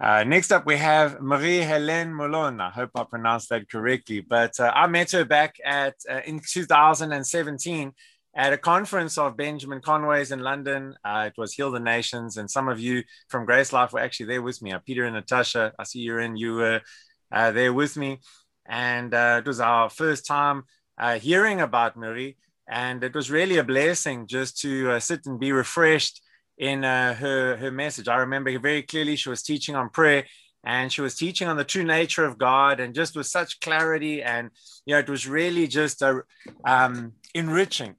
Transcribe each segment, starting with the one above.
Uh, next up, we have Marie Helene Molon. I hope I pronounced that correctly. But uh, I met her back at uh, in 2017 at a conference of Benjamin Conway's in London. Uh, it was Heal the Nations, and some of you from Grace Life were actually there with me. Uh, Peter and Natasha, I see you're in. You were uh, there with me, and it was our first time hearing about Marie, and it was really a blessing just to sit and be refreshed in uh, her her message. I remember very clearly she was teaching on prayer and she was teaching on the true nature of God and just with such clarity and you know it was really just a, um, enriching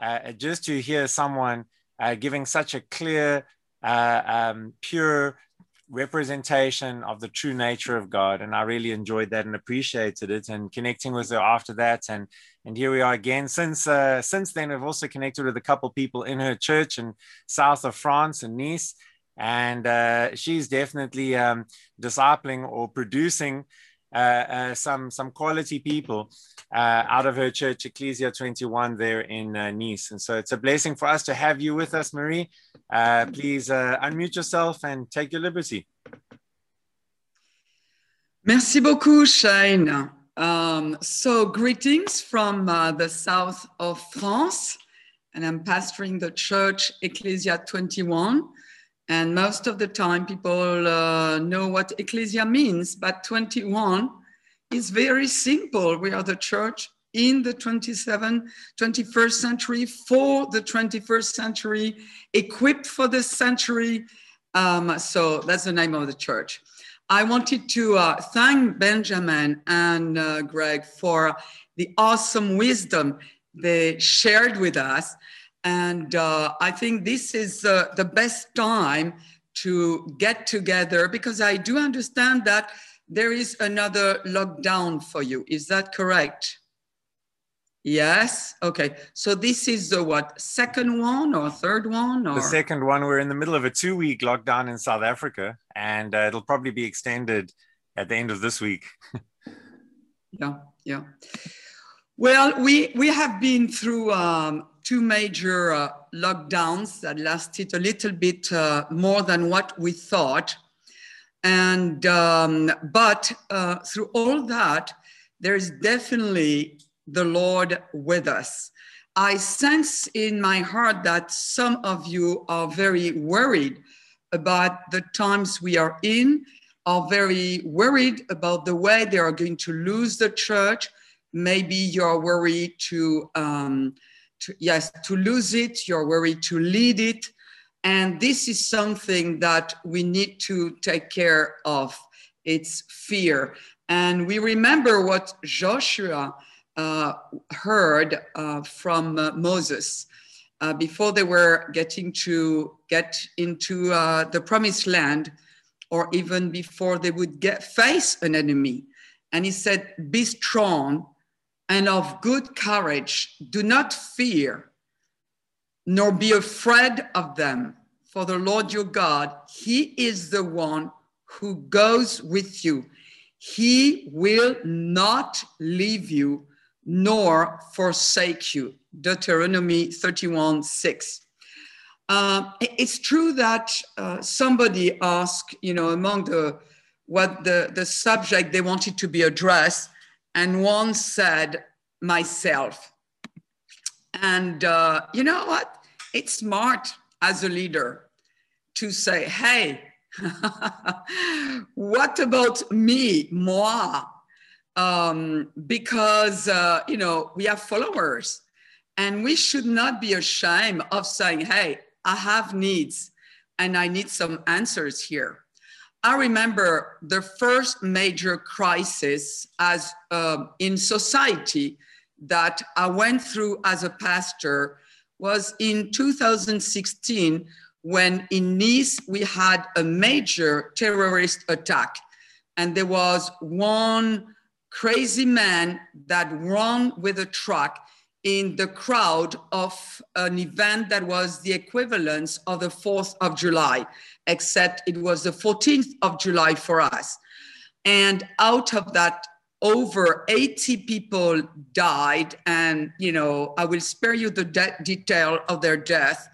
uh, just to hear someone uh, giving such a clear, uh, um, pure representation of the true nature of God. And I really enjoyed that and appreciated it and connecting with her after that. And and here we are again. Since uh, since then, we've also connected with a couple people in her church in south of France and Nice. And uh, she's definitely um, discipling or producing some some quality people uh, out of her church, Ecclesia 21, there in uh, Nice. And so it's a blessing for us to have you with us, Marie. Uh, please uh, unmute yourself and take your liberty. Merci beaucoup, Shane. Um, so, greetings from uh, the south of France, and I'm pastoring the church Ecclesia 21. And most of the time, people uh, know what Ecclesia means, but 21 is very simple. We are the church in the 27, 21st century for the 21st century, equipped for the century. Um, so that's the name of the church. I wanted to uh, thank Benjamin and uh, Greg for the awesome wisdom they shared with us. And uh, I think this is the best time to get together because I do understand that there is another lockdown for you. Is that correct? Yes. Okay. So this is the what second one or third one? Or? The second one. We're in the middle of a two-week lockdown in South Africa, and uh, it'll probably be extended at the end of this week. yeah. Yeah. Well, we we have been through um, two major uh, lockdowns that lasted a little bit uh, more than what we thought, and um, but uh, through all that, there is definitely the Lord with us. I sense in my heart that some of you are very worried about the times we are in, are very worried about the way they are going to lose the church. Maybe you're worried to, um, to yes, to lose it. You're worried to lead it. And this is something that we need to take care of. It's fear. And we remember what Joshua uh, heard uh, from uh, Moses uh, before they were getting to get into uh, the promised land, or even before they would get face an enemy. And he said, "Be strong and of good courage. Do not fear, nor be afraid of them. For the Lord your God, He is the one who goes with you. He will not leave you." nor forsake you. Deuteronomy 31 6. Uh, it's true that uh, somebody asked, you know, among the what the, the subject they wanted to be addressed, and one said, myself. And uh, you know what? It's smart as a leader to say, hey, what about me, moi? um, because uh, you know we have followers, and we should not be ashamed of saying, "Hey, I have needs, and I need some answers here." I remember the first major crisis as uh, in society that I went through as a pastor was in 2016 when in Nice we had a major terrorist attack. And there was one crazy man that ran with a truck in the crowd of an event that was the equivalence of the 4th of July, except it was the 14th of July for us. And out of that, over 80 people died. And, you know, I will spare you the de- detail of their death,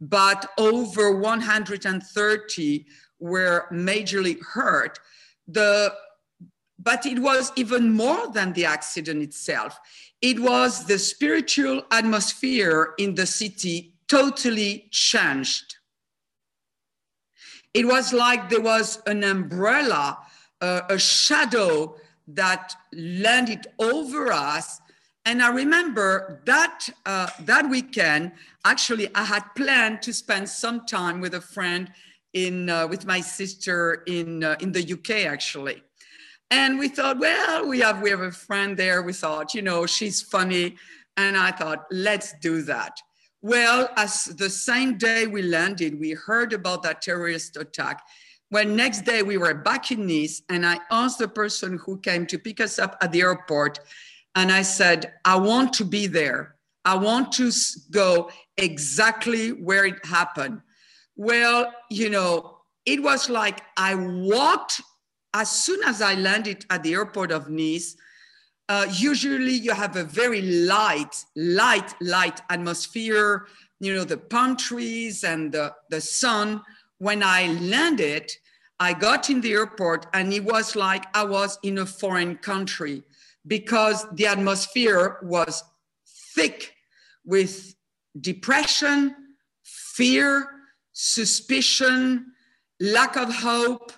but over 130 were majorly hurt. The, but it was even more than the accident itself. It was the spiritual atmosphere in the city totally changed. It was like there was an umbrella, uh, a shadow that landed over us. And I remember that uh, that weekend, actually, I had planned to spend some time with a friend in uh, with my sister in uh, in the UK, actually. And we thought, well, we have we have a friend there. We thought, you know, she's funny, and I thought, let's do that. Well, as the same day we landed, we heard about that terrorist attack. When next day we were back in Nice, and I asked the person who came to pick us up at the airport, and I said, I want to be there. I want to go exactly where it happened. Well, you know, it was like I walked as soon as I landed at the airport of Nice. Uh, usually you have a very light, light, light atmosphere, you know, the palm trees and the, the sun. When I landed, I got in the airport and it was like I was in a foreign country because the atmosphere was thick with depression, fear, suspicion, lack of hope,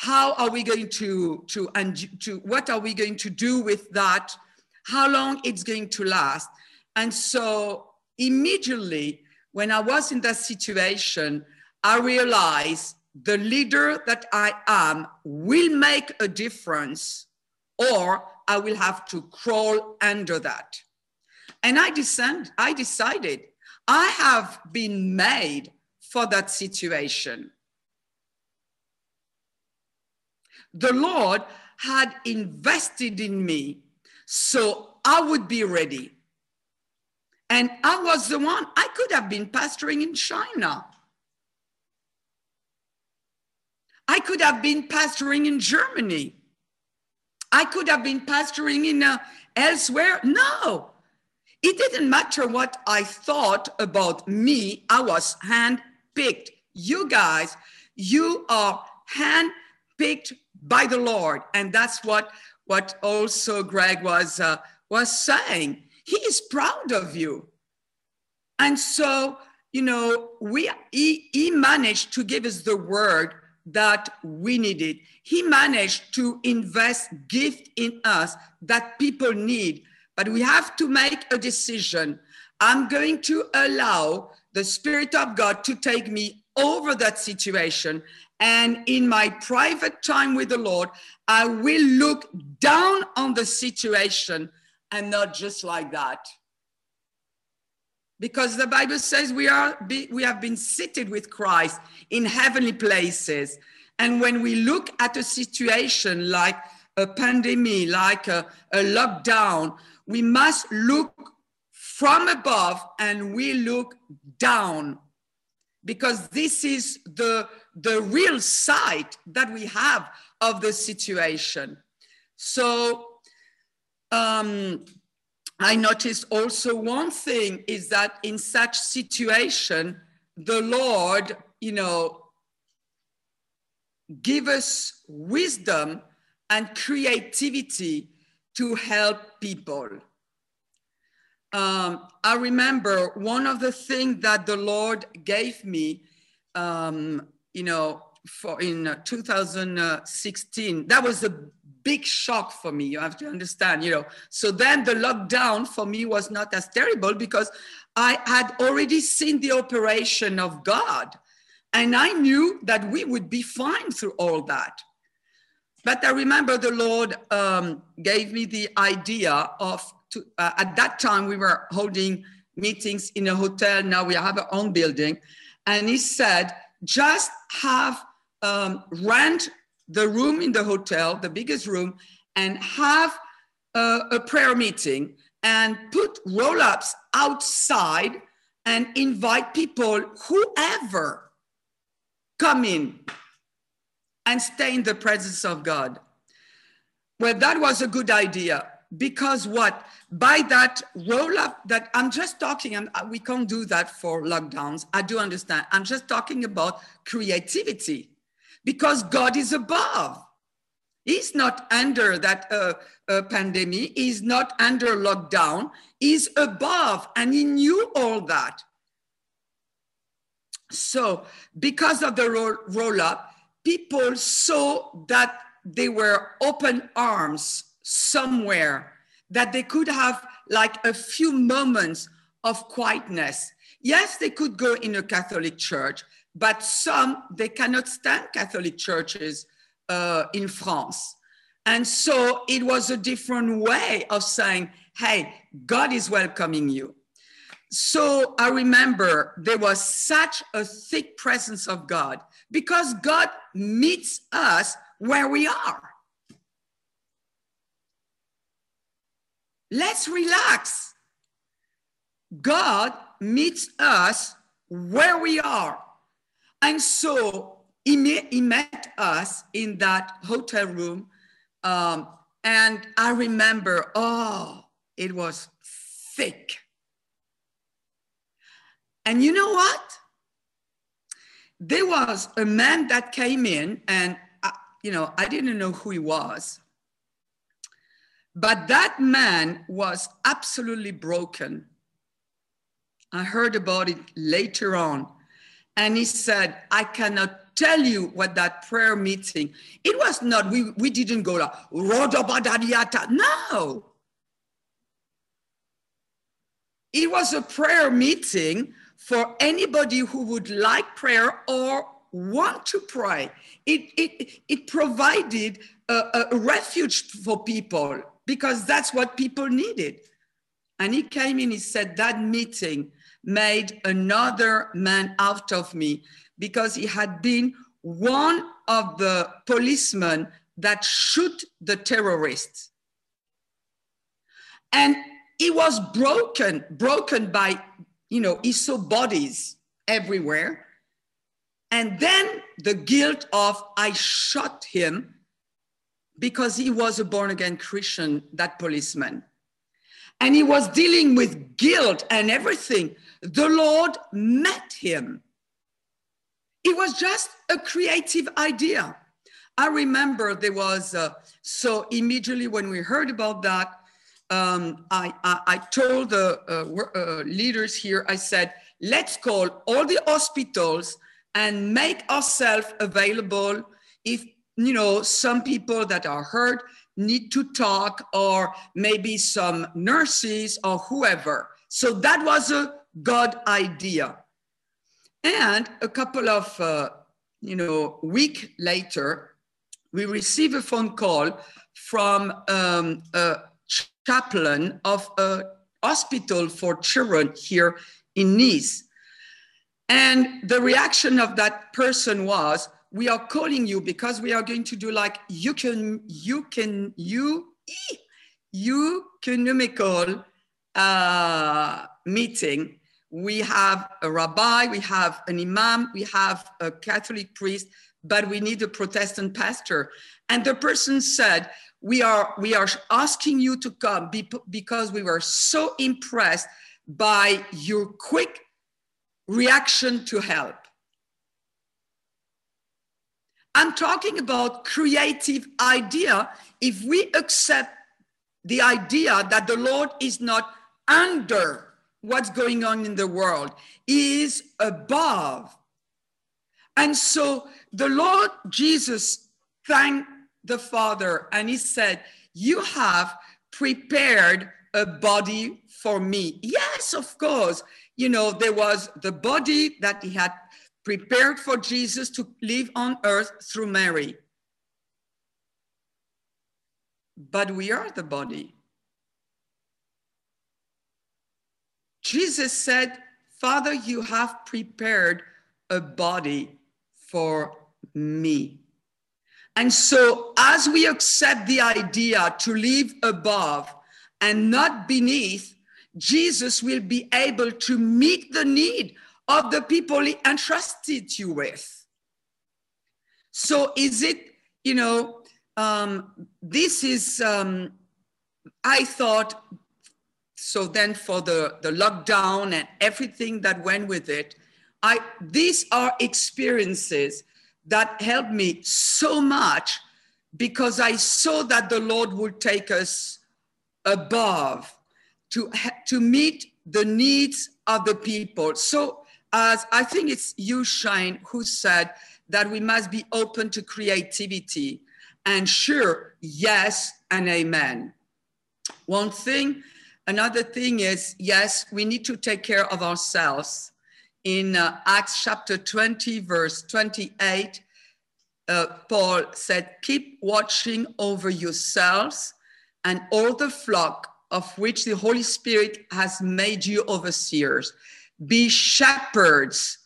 how are we going to, to, and to, what are we going to do with that? How long it's going to last? And so immediately when I was in that situation, I realized the leader that I am will make a difference or I will have to crawl under that. And I, descend, I decided I have been made for that situation. The Lord had invested in me so I would be ready. And I was the one, I could have been pastoring in China. I could have been pastoring in Germany. I could have been pastoring in uh, elsewhere. No, it didn't matter what I thought about me. I was handpicked. You guys, you are handpicked by the Lord. And that's what, what also Greg was, uh, was saying. He is proud of you. And so, you know, we, he, he managed to give us the word that we needed. He managed to invest gift in us that people need. But we have to make a decision. I'm going to allow the Spirit of God to take me over that situation and in my private time with the Lord, I will look down on the situation and not just like that. Because the Bible says we, are, we have been seated with Christ in heavenly places. And when we look at a situation like a pandemic, like a, a lockdown, we must look from above and we look down because this is the the real sight that we have of the situation. So um, I noticed also one thing is that in such situation, the Lord, you know, give us wisdom and creativity to help people. Um, I remember one of the things that the Lord gave me um, you know, for in uh, 2016, that was a big shock for me. You have to understand, you know. So then the lockdown for me was not as terrible because I had already seen the operation of God. And I knew that we would be fine through all that. But I remember the Lord um, gave me the idea of, to, uh, at that time, we were holding meetings in a hotel. Now we have our own building. And He said, just have um, rent the room in the hotel, the biggest room, and have a, a prayer meeting and put roll ups outside and invite people, whoever, come in and stay in the presence of God. Well, that was a good idea because what by that roll up that i'm just talking and we can't do that for lockdowns i do understand i'm just talking about creativity because God is above. He's not under that uh, uh, pandemic. He's not under lockdown. He's above, and he knew all that. So, because of the roll, roll up, people saw that they were open arms somewhere, that they could have like a few moments of quietness. Yes, they could go in a Catholic church, but some, they cannot stand Catholic churches uh, in France. And so it was a different way of saying, hey, God is welcoming you. So I remember there was such a thick presence of God because God meets us where we are. Let's relax. God meets us where we are. And so he, met, us in that hotel room. Um, and I remember, oh, it was thick. And you know what? There was a man that came in, and I, you know, I didn't know who he was. But that man was absolutely broken. I heard about it later on. And he said, I cannot tell you what that prayer meeting, it was not, we, we didn't go like, no. It was a prayer meeting for anybody who would like prayer or want to pray. It, it, it provided a, a refuge for people because that's what people needed. And he came in, he said, That meeting made another man out of me because he had been one of the policemen that shoot the terrorists. And he was broken, broken by, you know, he saw bodies everywhere. And then the guilt of I shot him because he was a born again Christian, that policeman. And he was dealing with guilt and everything the Lord met him. It was just a creative idea. I remember there was, uh, so immediately when we heard about that, um, I, I, I, told the uh, uh, leaders here, I said, let's call all the hospitals and make ourselves available if, you know, some people that are hurt need to talk or maybe some nurses or whoever. So that was a God idea. And a couple of, uh, you know, week later, we receive a phone call from um, a chaplain of a hospital for children here in Nice. And the reaction of that person was, we are calling you because we are going to do like you can, you can, you, you economical uh, meeting we have a rabbi, we have an imam, we have a Catholic priest, but we need a Protestant pastor. And the person said, we are, we are asking you to come because we were so impressed by your quick reaction to help. I'm talking about creative idea. If we accept the idea that the Lord is not under what's going on in the world is above. And so the Lord Jesus thanked the Father and he said, You have prepared a body for me. Yes, of course. You know, there was the body that he had prepared for Jesus to live on earth through Mary. But we are the body. Jesus said, Father, you have prepared a body for me. And so, as we accept the idea to live above and not beneath, Jesus will be able to meet the need of the people he entrusted you with. So, is it, you know, um, this is, um, I thought, so then for the, the lockdown and everything that went with it, I, these are experiences that helped me so much because I saw that the Lord would take us above to, to meet the needs of the people. So, as I think it's you, Shane, who said that we must be open to creativity. And sure, yes and amen. One thing, another thing is yes, we need to take care of ourselves. In uh, Acts chapter 20, verse 28, uh, Paul said, Keep watching over yourselves and all the flock of which the Holy Spirit has made you overseers. Be shepherds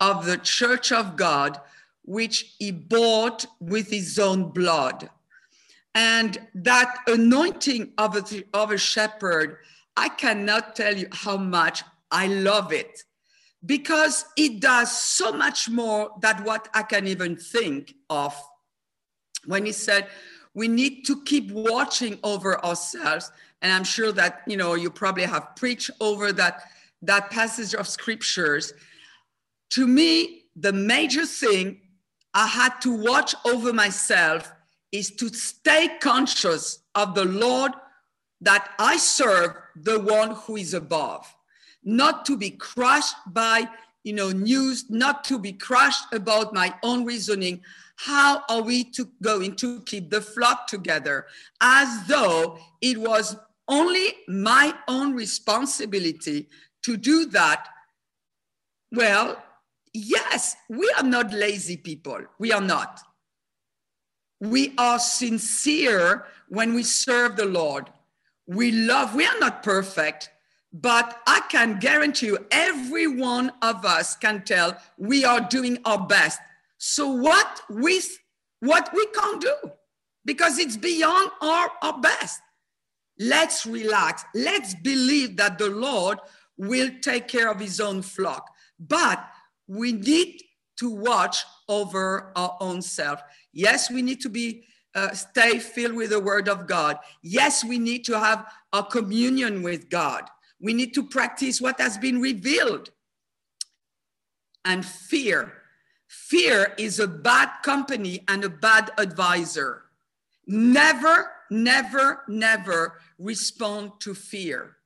of the church of God, which he bought with his own blood. And that anointing of a, of a shepherd, I cannot tell you how much I love it because it does so much more than what I can even think of. When he said, we need to keep watching over ourselves. And I'm sure that, you know, you probably have preached over that, that passage of scriptures. To me, the major thing I had to watch over myself is to stay conscious of the Lord that I serve, the one who is above, not to be crushed by you know news, not to be crushed about my own reasoning. How are we to, going to keep the flock together as though it was only my own responsibility to do that? Well, yes, we are not lazy people. We are not. We are sincere when we serve the Lord. We love, we are not perfect, but I can guarantee you, every one of us can tell we are doing our best. So what we what we can't do because it's beyond our, our best. Let's relax. Let's believe that the Lord will take care of his own flock. But we need to watch over our own self. Yes, we need to be uh, stay filled with the word of God. Yes, we need to have a communion with God. We need to practice what has been revealed. And fear. Fear is a bad company and a bad advisor. Never, never, never respond to fear.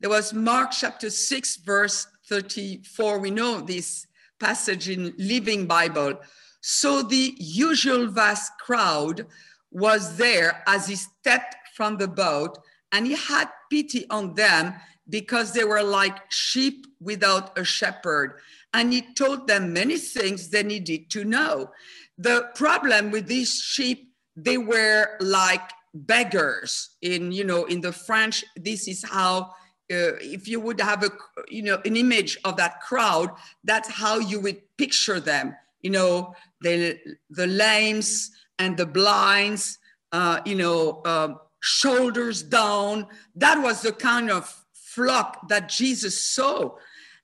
There was Mark chapter 6, verse 34. We know this passage in Living Bible. So the usual vast crowd was there as he stepped from the boat, and he had pity on them because they were like sheep without a shepherd. And he told them many things they needed to know. The problem with these sheep, they were like beggars. In you know, in the French, this is how uh, if you would have a you know an image of that crowd that's how you would picture them you know the the lames and the blinds uh, you know um, shoulders down. That was the kind of flock that jesus saw.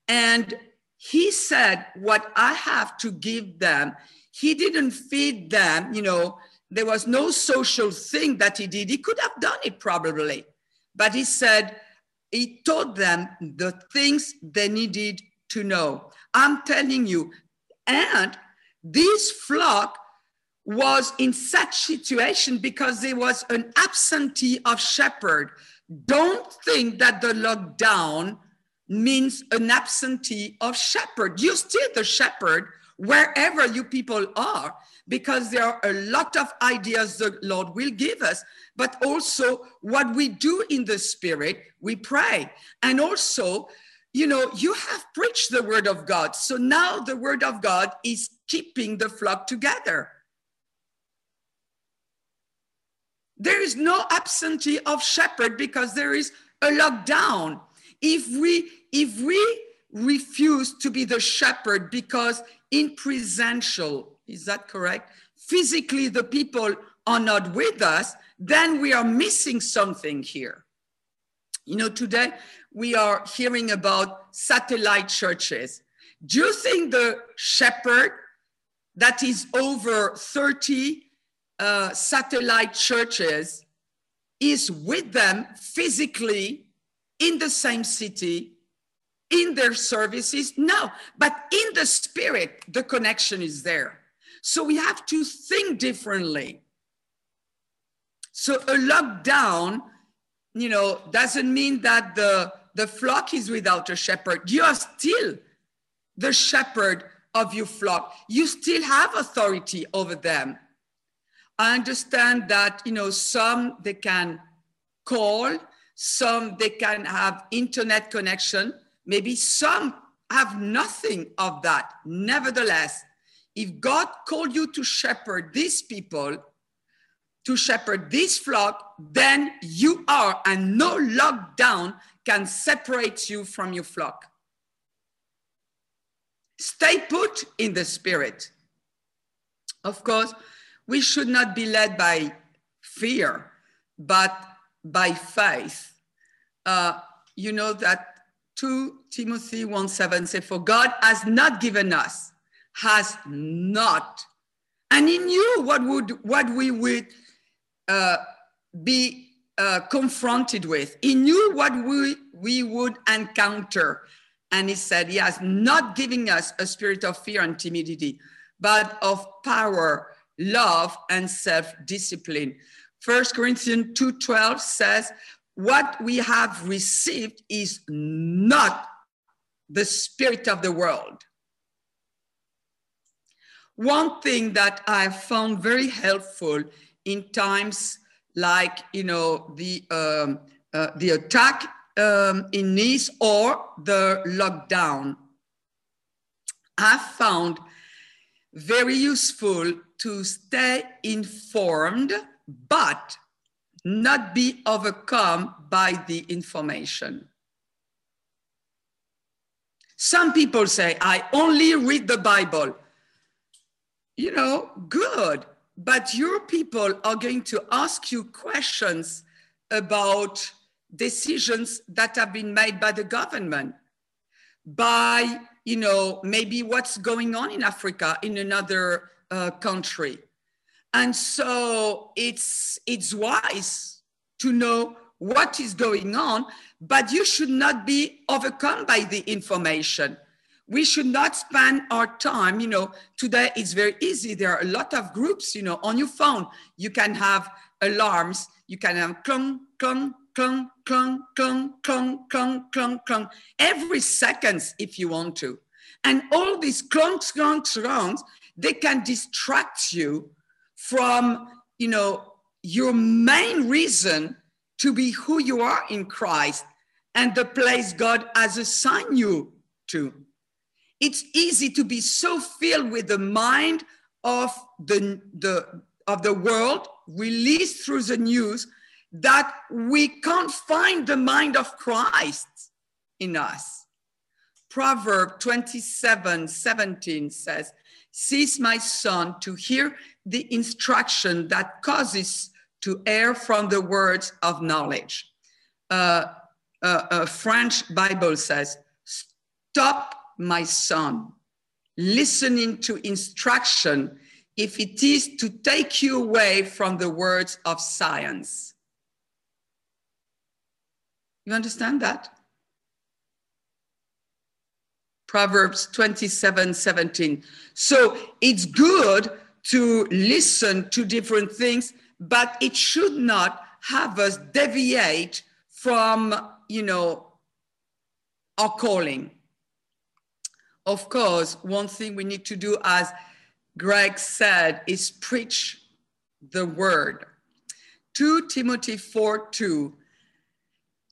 And he said what i have to give them he didn't feed them you know there was no social thing that he did. He could have done it probably. But he said he taught them the things they needed to know. I'm telling you, and this flock was in such situation because there was an absentee of shepherd. Don't think that the lockdown means an absentee of shepherd. You're still the shepherd wherever you people are because there are a lot of ideas the Lord will give us, but also what we do in the spirit, we pray. And also, you know, you have preached the word of God. So now the word of God is keeping the flock together. There is no absentee of shepherd because there is a lockdown. If we if we refuse to be the shepherd because in presential is that correct? Physically, the people are not with us, then we are missing something here. You know, today we are hearing about satellite churches. Do you think the shepherd that is over 30 uh, satellite churches is with them physically in the same city in their services? No, but in the spirit, the connection is there. So we have to think differently. So a lockdown, you know, doesn't mean that the, the flock is without a shepherd. You are still the shepherd of your flock. You still have authority over them. I understand that, you know, some they can call, some they can have internet connection, maybe some have nothing of that. Nevertheless, if God called you to shepherd these people, to shepherd this flock, then you are, and no lockdown can separate you from your flock. Stay put in the spirit. Of course, we should not be led by fear, but by faith. Uh, you know that 2 Timothy 1 7 says, For God has not given us, has not. And he knew what would what we would uh, be uh, confronted with. He knew what we, we would encounter. And he said, He has not given us a spirit of fear and timidity, but of power, love, and self discipline. First Corinthians 2:12 says, What we have received is not the spirit of the world. One thing that I found very helpful in times like you know the um, uh, the attack um, in Nice or the lockdown. I found very useful to stay informed, but not be overcome by the information. Some people say, I only read the Bible. You know, good. But your people are going to ask you questions about decisions that have been made by the government, by, you know, maybe what's going on in Africa in another uh, country. And so it's, it's wise to know what is going on, but you should not be overcome by the information we should not spend our time you know today it's very easy. There are a lot of groups you know on your phone. You can have alarms. You can have clunk clunk clunk clunk clunk clunk clunk clunk. Every seconds if you want to. And all these clunks clunks clunks they can distract you from you know your main reason to be who you are in christ and the place god has assigned you to it's easy to be so filled with the mind of the, the, of the world released through the news that we can't find the mind of Christ in us. Proverb 27 17 says, Cease, my son, to hear the instruction that causes to err from the words of knowledge. Uh, uh, a French Bible says, Stop my son, listening to instruction if it is to take you away from the words of science. You understand that? Proverbs 27 17. So it's good to listen to different things, but it should not have us deviate from, you know, our calling of course, one thing we need to do, as Greg said, is preach the word. 2 Timothy 4 2,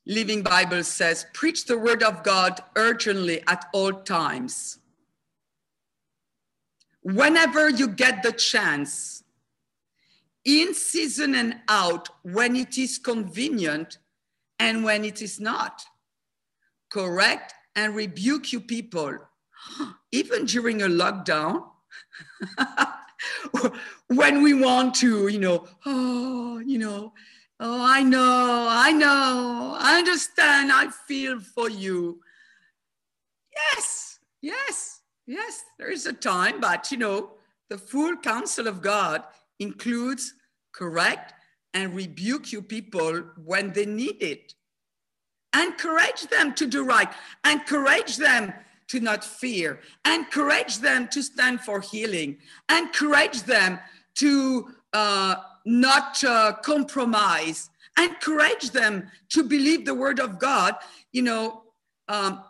Living Bible says, preach the word of God urgently at all times. Whenever you get the chance, in season and out, when it is convenient and when it is not. Correct and rebuke you people even during a lockdown, when we want to, you know, oh, you know, oh, I know, I know, I understand, I feel for you. Yes, yes, yes, there is a time, but you know, the full counsel of God includes correct and rebuke you people when they need it. Encourage them to do right. Encourage them to not fear. Encourage them to stand for healing. Encourage them to uh, not uh, compromise. Encourage them to believe the word of God. You know, um,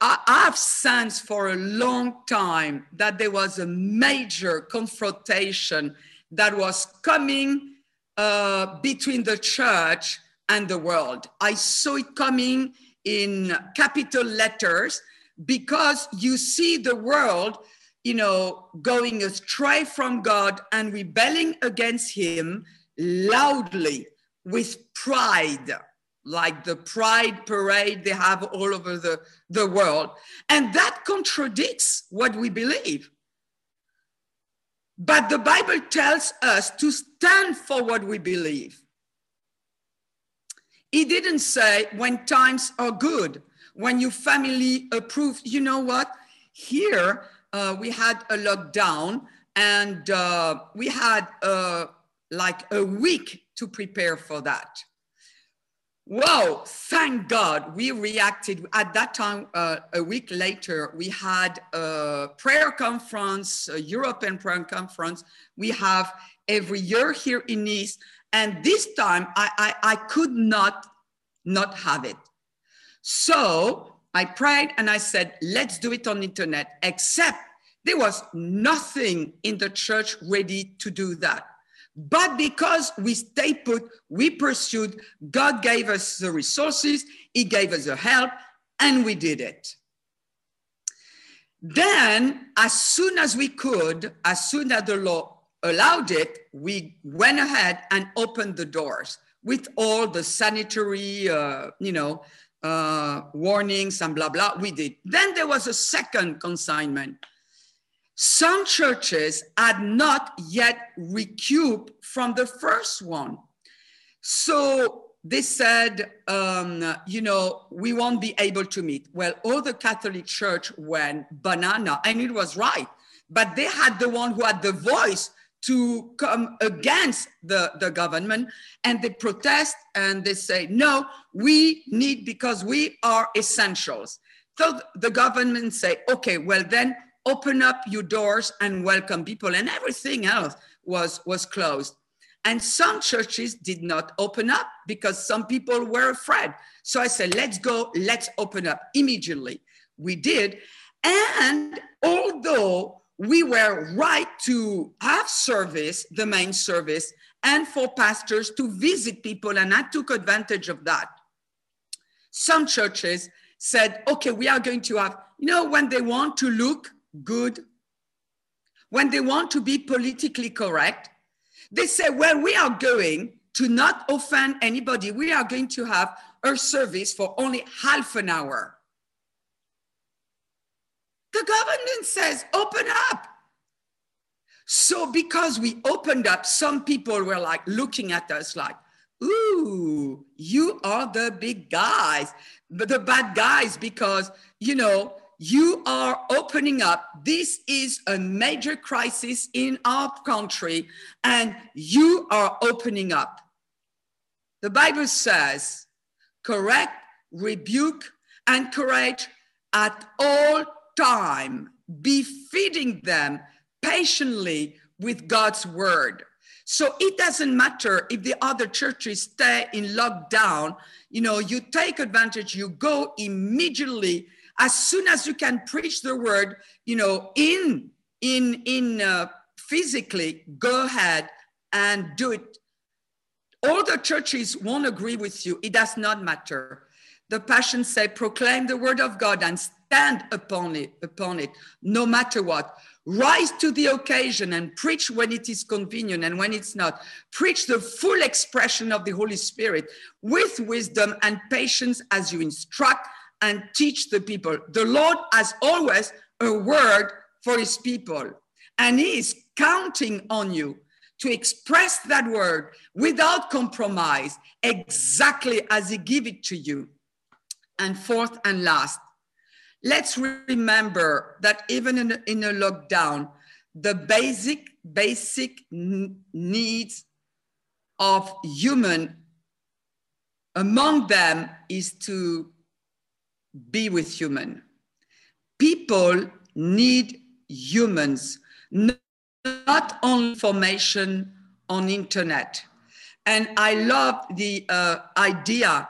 I, I've sensed for a long time that there was a major confrontation that was coming uh, between the church and the world. I saw it coming in capital letters because you see the world, you know, going astray from God and rebelling against Him loudly with pride, like the pride parade they have all over the, the world. And that contradicts what we believe. But the Bible tells us to stand for what we believe. He didn't say when times are good, when your family approves, you know what? Here uh, we had a lockdown and uh, we had uh, like a week to prepare for that. Wow, thank God we reacted. At that time, uh, a week later, we had a prayer conference, a European prayer conference. We have every year here in Nice. And this time I, I, I could not not have it. So I prayed and I said, let's do it on internet, except there was nothing in the church ready to do that. But because we stayed put, we pursued, God gave us the resources, He gave us the help, and we did it. Then, as soon as we could, as soon as the law allowed it, we went ahead and opened the doors with all the sanitary, uh, you know, uh, warnings and blah, blah, we did. Then there was a second consignment. Some churches had not yet recouped from the first one. So they said, um, you know, we won't be able to meet. Well, all the Catholic Church went banana, and it was right. But they had the one who had the voice to come against the, the government and they protest and they say, no, we need because we are essentials. So the government say, okay, well then open up your doors and welcome people and everything else was, was closed. And some churches did not open up because some people were afraid. So I said, let's go, let's open up immediately. We did. And although we were right to have service, the main service, and for pastors to visit people, and I took advantage of that. Some churches said, okay, we are going to have, you know, when they want to look good, when they want to be politically correct, they say, well, we are going to not offend anybody. We are going to have our service for only half an hour. The government says, open up. So because we opened up, some people were like looking at us like, ooh, you are the big guys, but the bad guys, because, you know, you are opening up. This is a major crisis in our country, and you are opening up. The Bible says, correct, rebuke, and encourage at all time, be feeding them patiently with God's word. So it doesn't matter if the other churches stay in lockdown, you know, you take advantage, you go immediately as soon as you can preach the word, you know, in in in uh, physically go ahead and do it. All the churches won't agree with you. It does not matter. The passion say, proclaim the word of God and stand upon it, upon it, no matter what. Rise to the occasion and preach when it is convenient and when it's not. Preach the full expression of the Holy Spirit with wisdom and patience as you instruct and teach the people. The Lord has always a word for his people, and he is counting on you to express that word without compromise, exactly as he give it to you. And fourth and last, let's remember that even in a, in a lockdown, the basic, basic needs of human among them is to be with human. People need humans, not only information on internet. And I love the uh, idea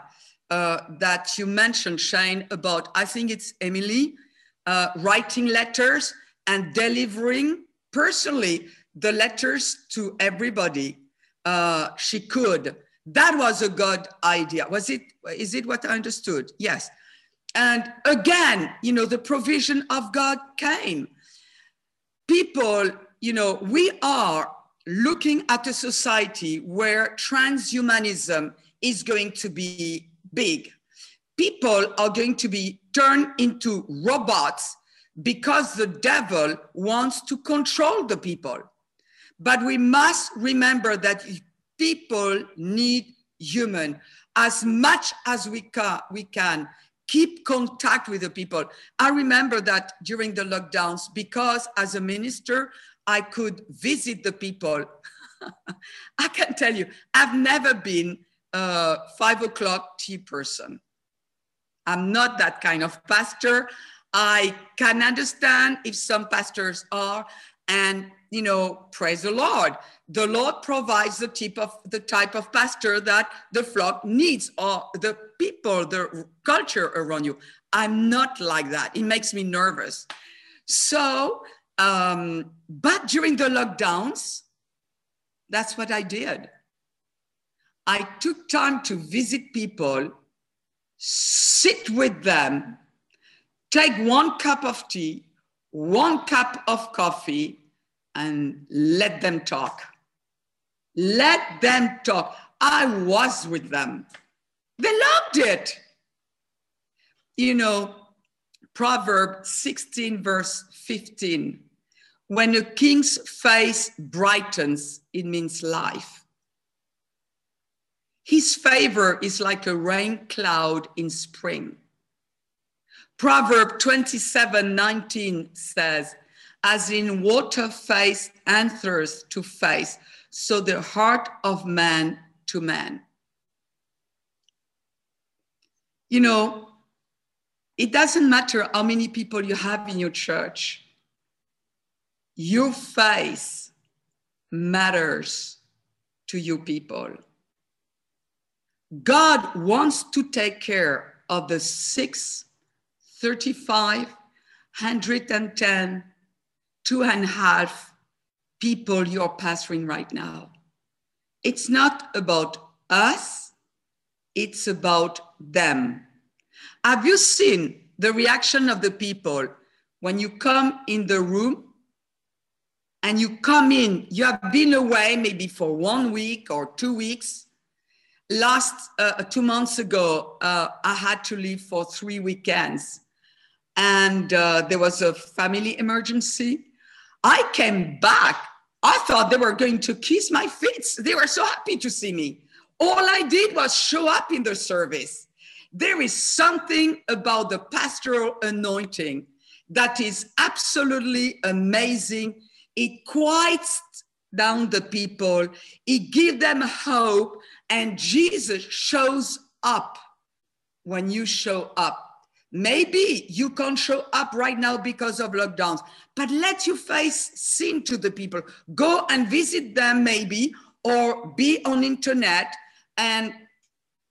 uh, that you mentioned, Shane, about, I think it's Emily, uh, writing letters and delivering personally the letters to everybody uh, she could. That was a good idea. Was it, is it what I understood? Yes. And again, you know, the provision of God came. People, you know, we are looking at a society where transhumanism is going to be big. People are going to be turned into robots because the devil wants to control the people. But we must remember that people need human as much as we can, we can keep contact with the people. I remember that during the lockdowns, because as a minister, I could visit the people. I can tell you, I've never been a five o'clock tea person. I'm not that kind of pastor. I can understand if some pastors are, and you know, praise the Lord. The Lord provides the type of the type of pastor that the flock needs, or the people, the culture around you. I'm not like that. It makes me nervous. So, um, but during the lockdowns, that's what I did. I took time to visit people, sit with them, take one cup of tea, one cup of coffee, and let them talk. Let them talk. I was with them. They loved it. You know, Proverb 16, verse 15. When a king's face brightens, it means life. His favor is like a rain cloud in spring. Proverb 27, 19 says, as in water face answers to face, so the heart of man to man. You know, it doesn't matter how many people you have in your church, your face matters to you people. God wants to take care of the 6, 35, 110, two and a half people you're pastoring right now. It's not about us, it's about them. Have you seen the reaction of the people when you come in the room and you come in? You have been away maybe for one week or two weeks. Last uh, two months ago, uh, I had to leave for three weekends, and uh, there was a family emergency I came back. I thought they were going to kiss my feet. They were so happy to see me. All I did was show up in the service. There is something about the pastoral anointing that is absolutely amazing. It quiets down the people, it gives them hope, and Jesus shows up when you show up. Maybe you can't show up right now because of lockdowns, but let your face seen to the people. Go and visit them maybe, or be on internet and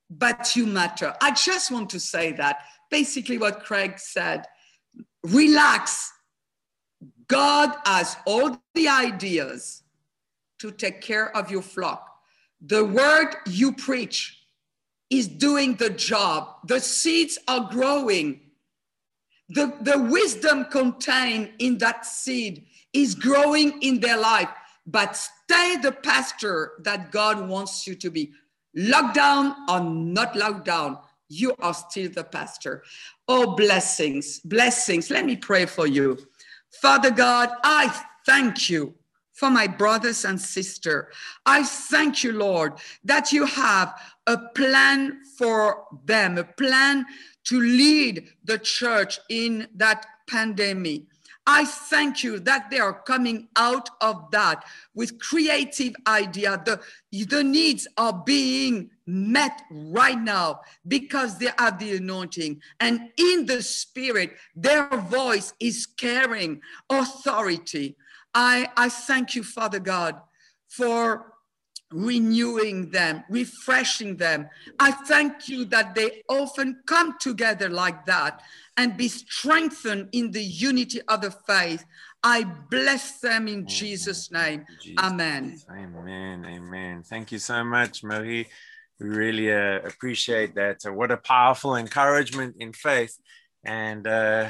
but you matter. I just want to say that basically what Craig said. Relax. God has all the ideas to take care of your flock. The word you preach is doing the job. The seeds are growing. The, the wisdom contained in that seed is growing in their life. But stay the pastor that God wants you to be. Lockdown or not lockdown, you are still the pastor. Oh, blessings, blessings. Let me pray for you. Father God, I thank you for my brothers and sister. I thank you, Lord, that you have a plan for them, a plan to lead the church in that pandemic. I thank you that they are coming out of that with creative idea. The, the needs are being met right now because they have the anointing. And in the spirit, their voice is carrying authority. I, I thank you, Father God, for renewing them, refreshing them. I thank you that they often come together like that and be strengthened in the unity of the faith. I bless them in Jesus' name. Jesus. Amen. Amen. Amen. Thank you so much, Marie. We really uh, appreciate that. Uh, what a powerful encouragement in faith. And uh,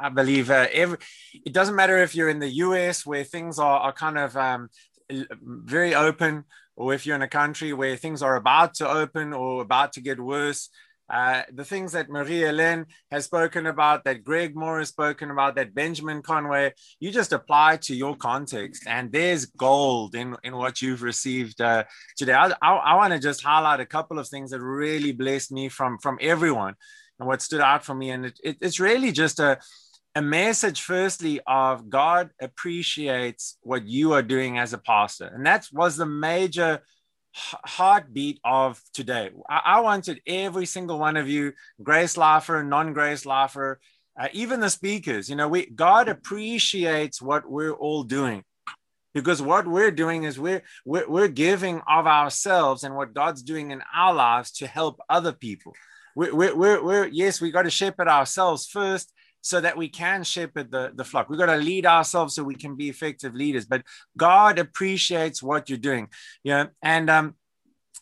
I believe uh, every, it doesn't matter if you're in the US where things are, are kind of um, very open or if you're in a country where things are about to open or about to get worse, uh, the things that Marie Helene has spoken about, that Greg Moore has spoken about, that Benjamin Conway, you just apply to your context, and there's gold in, in what you've received uh, today. I, I, I want to just highlight a couple of things that really blessed me from from everyone, and what stood out for me, and it, it, it's really just a a message firstly of god appreciates what you are doing as a pastor. And that was the major heartbeat of today. I, I wanted every single one of you grace lifer non-grace lifer uh, even the speakers you know we god appreciates what we're all doing. Because what we're doing is we're, we're we're giving of ourselves and what god's doing in our lives to help other people we're, we're, we're yes we got to shepherd ourselves first so that we can shepherd the, the flock. We've got to lead ourselves so we can be effective leaders. But God appreciates what you're doing. Yeah. And um,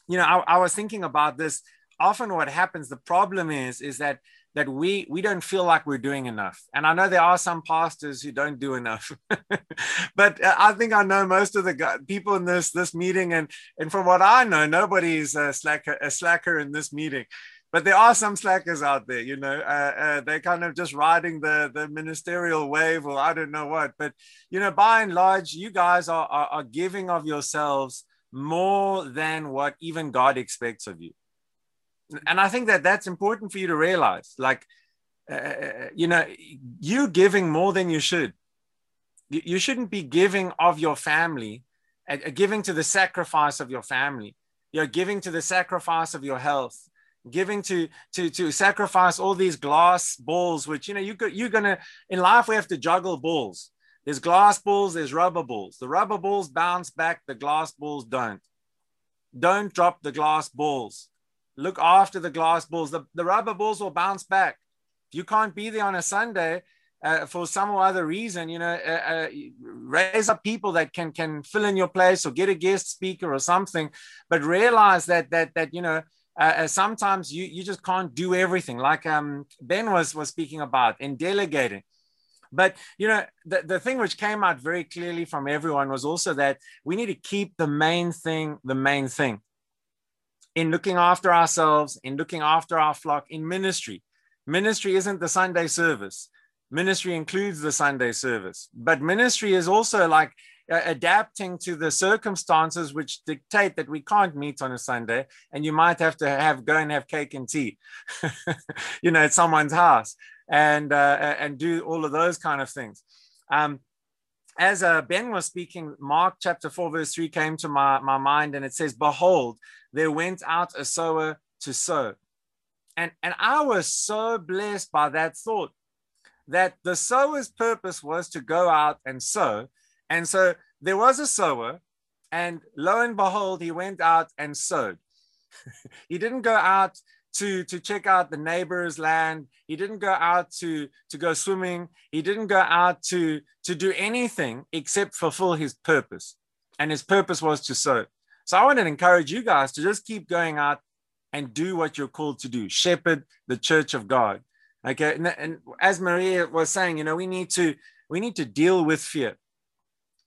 you know, I, I was thinking about this. Often what happens, the problem is, is that that we we don't feel like we're doing enough and i know there are some pastors who don't do enough but uh, i think i know most of the people in this this meeting and and from what i know nobody's a slacker a slacker in this meeting but there are some slackers out there, you know, uh, uh, they're kind of just riding the, the ministerial wave or I don't know what. But, you know, by and large, you guys are, are, are giving of yourselves more than what even God expects of you. And I think that that's important for you to realize. Like, uh, uh you know, you giving more than you should. You shouldn't be giving of your family, uh, giving to the sacrifice of your family. You're giving to the sacrifice of your health giving to to to sacrifice all these glass balls which you know you you're gonna in life we have to juggle balls. There's glass balls there's rubber balls. The rubber balls bounce back the glass balls don't. Don't drop the glass balls. Look after the glass balls. The, the rubber balls will bounce back. If you can't be there on a sunday uh, for some or other reason, you know, uh, uh, raise up people that can can fill in your place or get a guest speaker or something, but realize that that that you know uh, uh, sometimes you, you just can't do everything. Like um, ben was was speaking about in delegating. But you know the, the thing which came out very clearly from everyone was also that we need to keep the main thing the main thing in looking after ourselves in looking after our flock in ministry. Ministry isn't the sunday service. Ministry includes the sunday service. But ministry is also like adapting to the circumstances which dictate that we can't meet on a Sunday, and you might have to have go and have cake and tea, you know, at someone's house, and uh, and do all of those kind of things. Um, as uh, Ben was speaking, Mark chapter 4, verse 3 came to my, my mind, and it says, Behold, there went out a sower to sow. And, and I was so blessed by that thought that the sower's purpose was to go out and sow, and so there was a sower, and lo and behold, he went out and sowed. he didn't go out to, to check out the neighbor's land. He didn't go out to, to go swimming. He didn't go out to, to do anything except fulfill his purpose. And his purpose was to sow. So I want to encourage you guys to just keep going out and do what you're called to do shepherd the church of God. Okay. And, and as Maria was saying, you know, we need to we need to deal with fear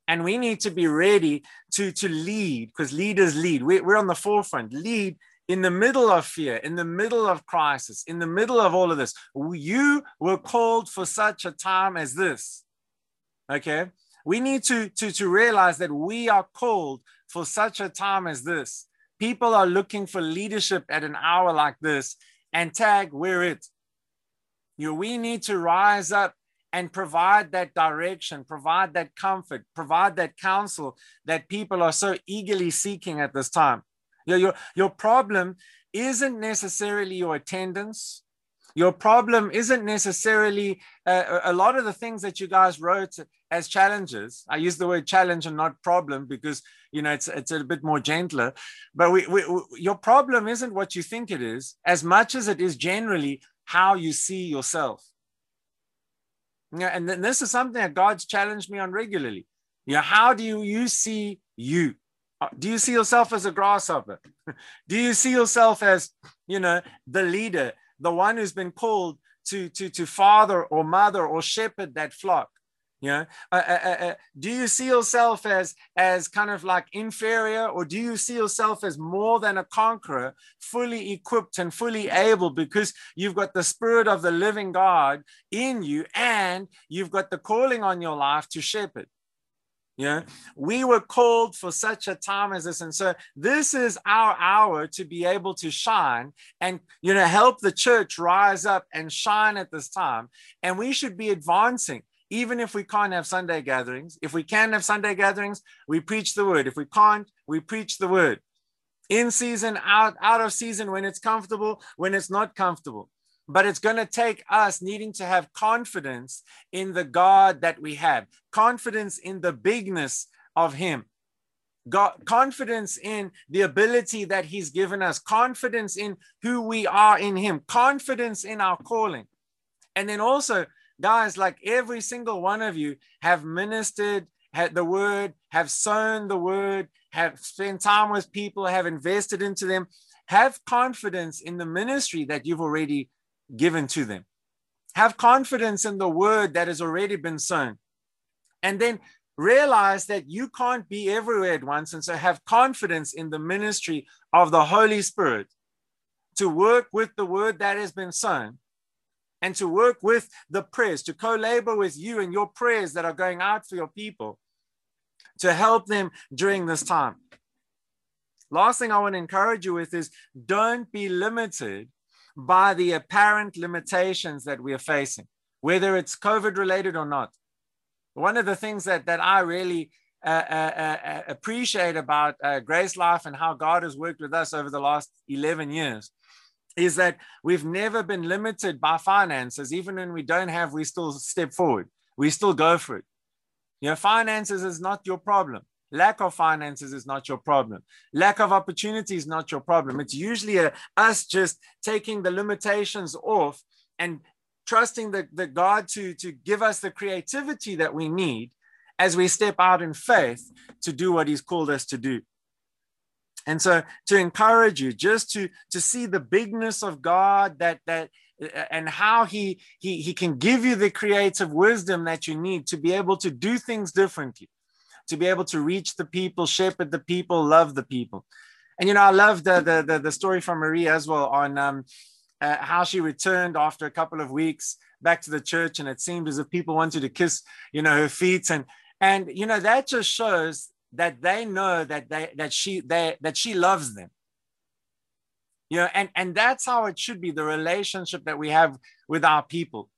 and we need to be ready to to lead because leaders lead. We, we're on the forefront. Lead in the middle of fear in the middle of crisis in the middle of all of this. You were called for such a time as this okay? We need to to to realize that we are called for such a time as this. People are looking for leadership at an hour like this and tag we're it. You know, we need to rise up and provide that direction, provide that comfort, provide that counsel that people are so eagerly seeking at this time. Your, your, your problem isn't necessarily your attendance. Your problem isn't necessarily uh, a lot of the things that you guys wrote as challenges. I use the word challenge and not problem because you know it's it's a bit more gentler. But we, we, we, your problem isn't what you think it is, as much as it is generally how you see yourself. Yeah, and then this is something that God's challenged me on regularly. Yeah, how do you, you see you? Uh, do you see yourself as a grasshopper? do you see yourself as, you know, the leader, the one who's been called to, to, to father or mother or shepherd that flock? Know, uh, uh, uh, uh, do you see yourself as as kind of like inferior, or do you see yourself as more than a conqueror, fully equipped and fully able because you've got the spirit of the living God in you, and you've got the calling on your life to shepherd? Yeah, we were called for such a time as this. And so this is our hour to be able to shine and, you know, help the church rise up and shine at this time. And we should be advancing even if we can't have Sunday gatherings. If we can have Sunday gatherings, we preach the word. If we can't, we preach the word. In season, out, out of season, when it's comfortable, when it's not comfortable. But it's going to take us needing to have confidence in the God that we have, confidence in the bigness of Him. God, confidence in the ability that He's given us, confidence in who we are in Him, confidence in our calling. And then also guys, like every single one of you have ministered had the word, have sown the word, have spent time with people, have invested into them. Have confidence in the ministry that you've already given to them. Have confidence in the word that has already been sown. And then realize that you can't be everywhere at once. And so have confidence in the ministry of the Holy Spirit to work with the word that has been sown and to work with the prayers, to co labor with you and your prayers that are going out for your people to help them during this time. Last thing I want to encourage you with is don't be limited by the apparent limitations that we are facing, whether it's COVID related or not. One of the things that, that I really uh, uh, uh, uh appreciate about uh, Grace Life and how God has worked with us over the last 11 years is that we've never been limited by finances. Even when we don't have, we still step forward. We still go for it. You know, finances is not your problem. Lack of finances is not your problem. Lack of opportunity is not your problem. It's usually a, us just taking the limitations off and trusting the, the God to, to give us the creativity that we need as we step out in faith to do what He's called us to do. And so to encourage you just to to see the bigness of God that that and how he he he can give you the creative wisdom that you need to be able to do things differently to be able to reach the people shepherd the people love the people. And you know i love the the the, the story from marie as well on um, uh, how she returned after a couple of weeks back to the church and it seemed as if people wanted to kiss you know her feet. And and you know that just shows that they know that they that she they that she loves them. You know and and that's how it should be the relationship that we have with our people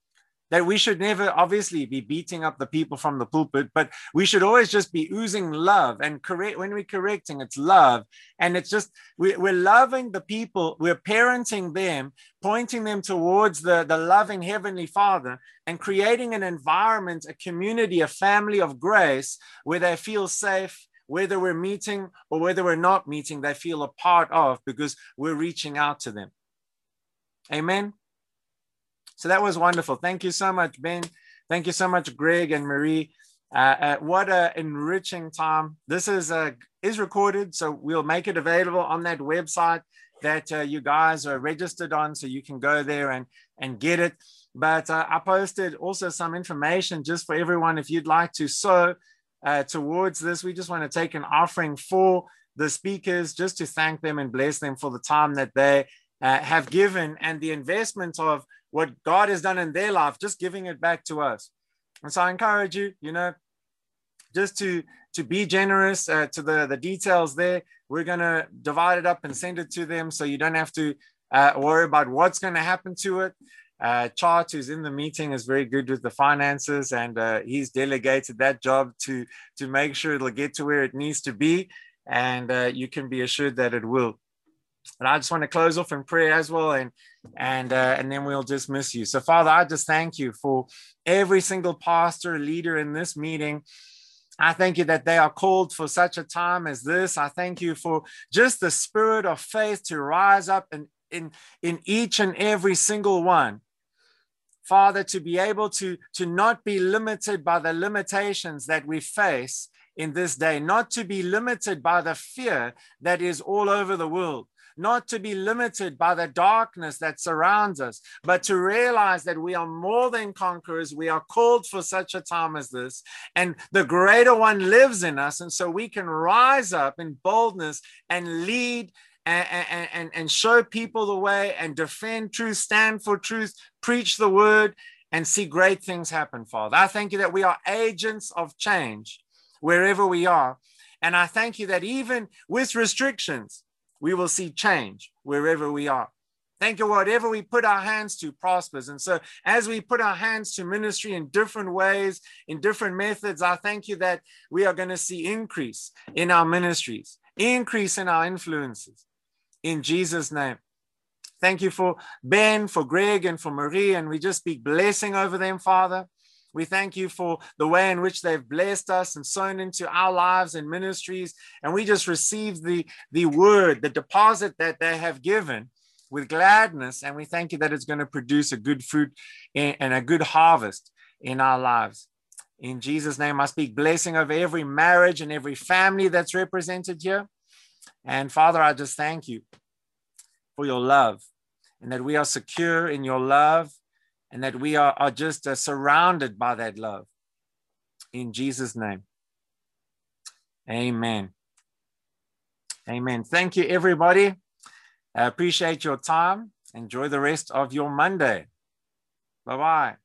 that we should never obviously be beating up the people from the pulpit but we should always just be oozing love and correct when we're correcting it's love. And it's just we, we're loving the people we're parenting them pointing them towards the, the loving heavenly father and creating an environment a community a family of grace where they feel safe whether we're meeting or whether we're not meeting they feel a part of because we're reaching out to them. Amen so that was wonderful. Thank you so much, Ben. Thank you so much, Greg and Marie. Uh, uh, what an enriching time. This is uh, is recorded, so we'll make it available on that website that uh, you guys are registered on, so you can go there and and get it. But uh, I posted also some information just for everyone if you'd like to sow uh, towards this. We just want to take an offering for the speakers just to thank them and bless them for the time that they uh, have given and the investment of what God has done in their life, just giving it back to us. And so I encourage you, you know, just to to be generous uh, to the the details there. We're gonna divide it up and send it to them, so you don't have to uh, worry about what's going to happen to it. Uh, Chart, who's in the meeting, is very good with the finances, and uh, he's delegated that job to to make sure it'll get to where it needs to be, and uh, you can be assured that it will. And I just want to close off in prayer as well, and and uh, and then we'll dismiss you. So, Father, I just thank you for every single pastor leader in this meeting. I thank you that they are called for such a time as this. I thank you for just the spirit of faith to rise up in, in, in each and every single one. Father, to be able to, to not be limited by the limitations that we face in this day, not to be limited by the fear that is all over the world, not to be limited by the darkness that surrounds us, but to realize that we are more than conquerors. We are called for such a time as this, and the greater one lives in us. And so we can rise up in boldness and lead and, and, and show people the way and defend truth, stand for truth, preach the word, and see great things happen, Father. I thank you that we are agents of change wherever we are. And I thank you that even with restrictions, we will see change wherever we are. Thank you, whatever we put our hands to prospers. And so, as we put our hands to ministry in different ways, in different methods, I thank you that we are going to see increase in our ministries, increase in our influences. In Jesus' name. Thank you for Ben, for Greg, and for Marie. And we just speak blessing over them, Father. We thank you for the way in which they've blessed us and sown into our lives and ministries. And we just receive the, the word, the deposit that they have given with gladness. And we thank you that it's going to produce a good fruit and a good harvest in our lives. In Jesus' name, I speak blessing over every marriage and every family that's represented here. And Father, I just thank you for your love and that we are secure in your love and that we are, are just uh, surrounded by that love. In Jesus' name. Amen. Amen. Thank you, everybody. I appreciate your time. Enjoy the rest of your Monday. Bye bye.